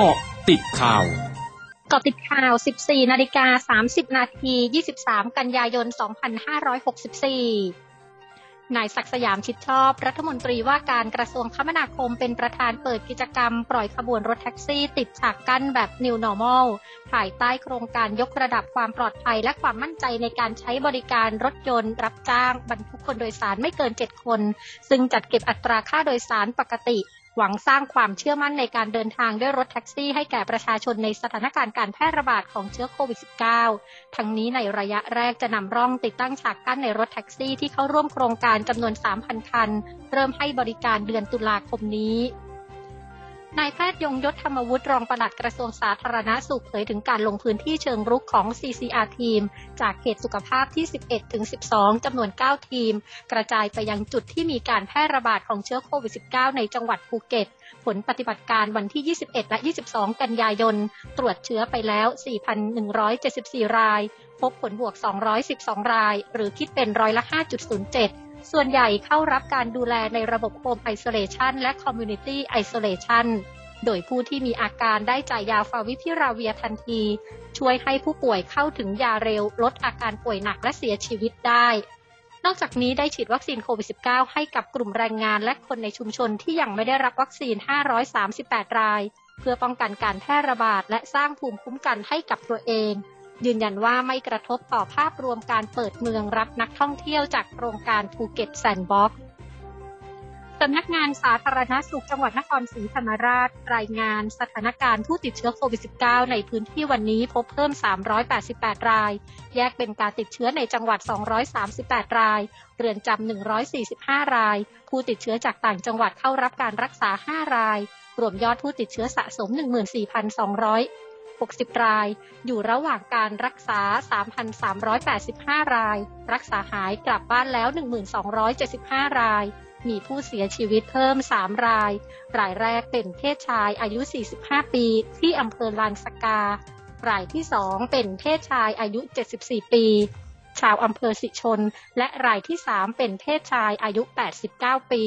เกาะติดข่าวเกาะติดข่าว 14 นาฬิกา 30 นาที 23 กันยายน 2564 นายศักสยามชิดชอบ รัฐมนตรีว่าการกระทรวงคมนาคมเป็นประธานเปิดกิจกรรม ปล่อยขบวนรถแท็กซี่ ติดฉากกั้นแบบ New Normal ภายใต้โครงการยกระดับความปลอดภัยและความมั่นใจในการใช้บริการรถยนต์ รับจ้าง บรรทุกคนโดยสารไม่เกิน 7 คน ซึ่งจัดเก็บอัตราค่าโดยสารปกติ หวังสร้างความเชื่อมั่นในการเดินทางด้วยรถแท็กซี่ให้แก่ประชาชนในสถานการณ์การแพร่ระบาดของเชื้อโควิด -19 ทั้งนี้ในระยะแรกจะนำร่องติดตั้งฉากกั้นในรถแท็กซี่ที่เข้าร่วมโครงการจำนวน 3,000 คัน เริ่มให้บริการเดือนตุลาคมนี้ นายแพทย์ยงยศธรรมวุฒิรองปลัดกระทรวงสาธารณาสุขเผยถึงการลงพื้นที่เชิงรุกของ CCR ทีม จากเขตสุขภาพที่ 11 ถึง 12 จำนวน 9 ทีม กระจายไปยังจุดที่มีการแพร่ระบาดของเชื้อโควิด -19 ในจังหวัดภูเก็ต ผลปฏิบัติการวันที่ 21 และ 22 กันยายน ตรวจเชื้อไปแล้ว 4,174 ราย พบผลบวก 212 ราย หรือคิดเป็นร้อยละ 5.07 ส่วนใหญ่เข้ารับการดูแลในระบบ home isolation และ community isolation โดยผู้ที่มีอาการได้จ่ายยาฟาวิพิราเวียร์ทันที ช่วยให้ผู้ป่วยเข้าถึงยาเร็ว ลดอาการป่วยหนักและเสียชีวิตได้ นอกจากนี้ได้ฉีดวัคซีนโควิด -19 ให้กับกลุ่มแรงงานและคนในชุมชนที่ยังไม่ได้รับวัคซีน 538 ราย เพื่อป้องกันการแพร่ระบาดและสร้างภูมิคุ้มกันให้กับตัวเอง ยืนยันว่าไม่กระทบต่อภาพรวมการเปิดเมืองรับนักท่องเที่ยวจากโครงการภูเก็ตแซนด์บ็อกซ์สำนักงานสาธารณสุขจังหวัดนครศรีธรรมราช รายงานสถานการณ์ผู้ติดเชื้อโควิด -19 ในพื้นที่วันนี้พบเพิ่ม 388 ราย แยกเป็นการติดเชื้อในจังหวัด 238 ราย เรือนจำ 145 ราย ผู้ติดเชื้อจากต่างจังหวัดเข้ารับการรักษา 5 ราย รวมยอดผู้ติดเชื้อสะสม 14,200 60 ราย อยู่ระหว่างการรักษา 3,385 ราย รักษาหายกลับบ้านแล้ว 1,275 ราย มีผู้เสียชีวิตเพิ่ม 3 ราย รายแรกเป็นเพศชายอายุ 45 ปี ที่อำเภอลานสการายที่ 2 เป็นเพศชายอายุ 74 ปี ชาวอำเภอสิชน และรายที่ 3 เป็นเพศชายอายุ 89 ปี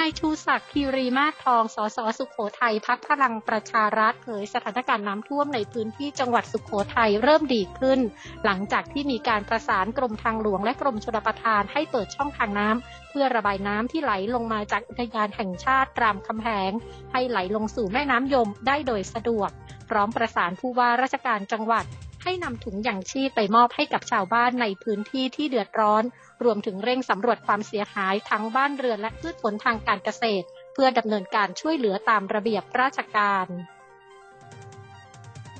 นายชูศักดิ์คีรีมาทอง สสสุขโขทัยพักพลังประชารัฐเผยสถานการณ์น้ำท่วมในพื้นที่จังหวัดสุขโขทัยเริ่มดีขึ้น หลังจากที่มีการประสานกรมทางหลวงและกรมชลประทานให้เปิดช่องทางน้ำเพื่อระบายน้ำที่ไหลลงมาจากอุทยานแห่งชาติรามคำแหง ให้ไหลลงสู่แม่น้ำยมได้โดยสะดวก พร้อมประสานผู้ว่าราชการจังหวัด ให้นำถุงอย่างชีพไปมอบให้กับชาวบ้านในพื้นที่ที่เดือดร้อน รวมถึงเร่งสำรวจความเสียหายทั้งบ้านเรือนและพืชผลทางการเกษตร เพื่อดำเนินการช่วยเหลือตามระเบียบราชการ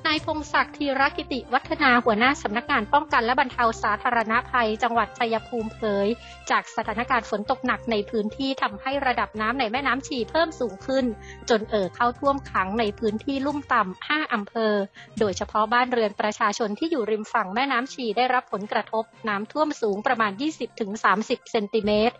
นายพงศักดิ์ธีรกิติวัฒนาหัวหน้าสำนักงานป้องกันและบรรเทาสาธารณภัย จังหวัดชัยภูมิเผย จากสถานการณ์ฝนตกหนักในพื้นที่ทำให้ระดับน้ำในแม่น้ำชีเพิ่มสูงขึ้น จนเอ่อเข้าท่วมขังในพื้นที่ลุ่มต่ำ 5 อำเภอ โดยเฉพาะบ้านเรือนประชาชนที่อยู่ริมฝั่งแม่น้ำชีได้รับผลกระทบน้ำท่วมสูงประมาณ 20-30 เซนติเมตร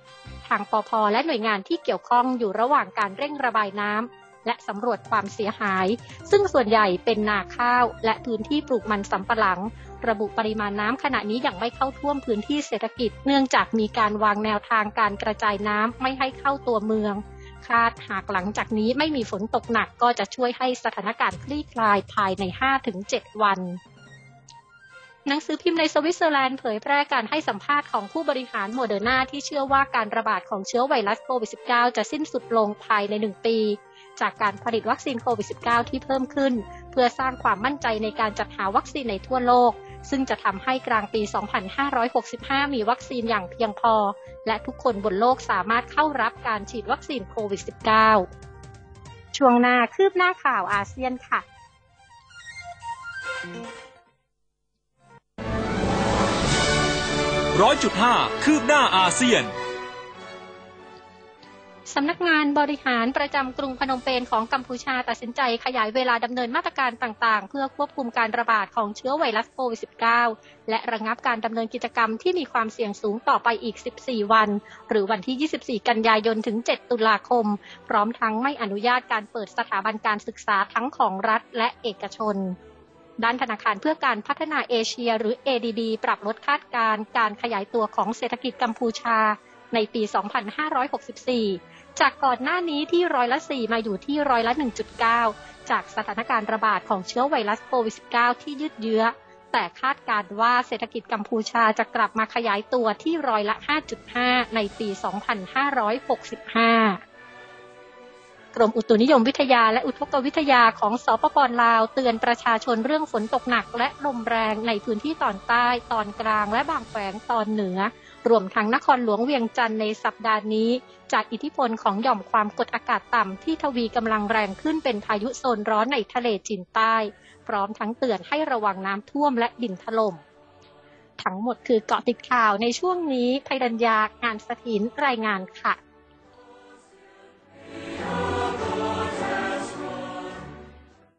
ทางปพและหน่วยงานที่เกี่ยวข้องอยู่ระหว่างการเร่งระบายน้ำ และสำรวจความเสียหาย ซึ่งส่วนใหญ่เป็นนาข้าว และพื้นที่ปลูกมันสำปะหลัง ระบุปริมาณน้ำขณะนี้ยังไม่เข้าท่วมพื้นที่เศรษฐกิจ เนื่องจากมีการวางแนวทางการกระจายน้ำไม่ให้เข้าตัวเมือง คาดหากหลังจากนี้ไม่มีฝนตกหนักก็จะช่วยให้สถานการณ์คลี่คลายภายใน 5-7 วันหนังสือพิมพ์ในสวิตเซอร์แลนด์เผยแพร่การให้สัมภาษณ์ของผู้บริหารโมเดอร์นาที่เชื่อว่าการระบาดของเชื้อไวรัสโควิด -19 จะสิ้นสุดลงภายใน 1 ปี จากการผลิตวัคซีนโควิด -19 ที่เพิ่มขึ้น เพื่อสร้างความมั่นใจในการจัดหาวัคซีนในทั่วโลก ซึ่งจะทำให้กลางปี 2565 มีวัคซีนอย่างเพียงพอ และทุกคนบนโลกสามารถเข้ารับการฉีดวัคซีนโควิด -19 ช่วงหน้าคืบหน้าข่าวอาเซียนค่ะร้อยจุดห้าคืบหน้าอาเซียน สำนักงานบริหารประจำกรุงพนมเปญของกัมพูชาตัดสินใจขยายเวลาดำเนินมาตรการต่างๆ เพื่อควบคุมการระบาดของเชื้อไวรัสโควิด -19 และระงับการดำเนินกิจกรรมที่มีความเสี่ยงสูงต่อไปอีก 14 วัน หรือวันที่ 24 กันยายนถึง 7 ตุลาคม พร้อมทั้งไม่อนุญาตการเปิดสถาบันการศึกษาทั้งของรัฐและเอกชนด้านธนาคารเพื่อการพัฒนาเอเชียหรือ ADB ปรับลดคาดการณ์การขยายตัวของเศรษฐกิจกัมพูชา ในปี 2564 จากก่อนหน้านี้ที่ร้อยละ 4 มาอยู่ที่ร้อยละ 1.9 จากสถานการณ์ระบาดของเชื้อไวรัสโควิด -19 ที่ยืดเยื้อ แต่คาดการว่าเศรษฐกิจกัมพูชาจะกลับมาขยายตัวที่ร้อยละ 5.5 ในปี 2565กรมอุตุนิยมวิทยาและอุทกวิทยาของสปปลาว เตือนประชาชนเรื่องฝนตกหนักและลมแรงในพื้นที่ตอนใต้ ตอนกลางและบางแขวงตอนเหนือ รวมทั้งนครหลวงเวียงจันทร์ในสัปดาห์นี้ จากอิทธิพลของหย่อมความกดอากาศต่ำที่ทวีกำลังแรงขึ้นเป็นพายุโซนร้อนในทะเลจีนใต้ พร้อมทั้งเตือนให้ระวังน้ำท่วมและดินถล่มทั้งหมดคือเกาะติดข่าวในช่วงนี้ภัยดัญญางานสถินรายงานค่ะ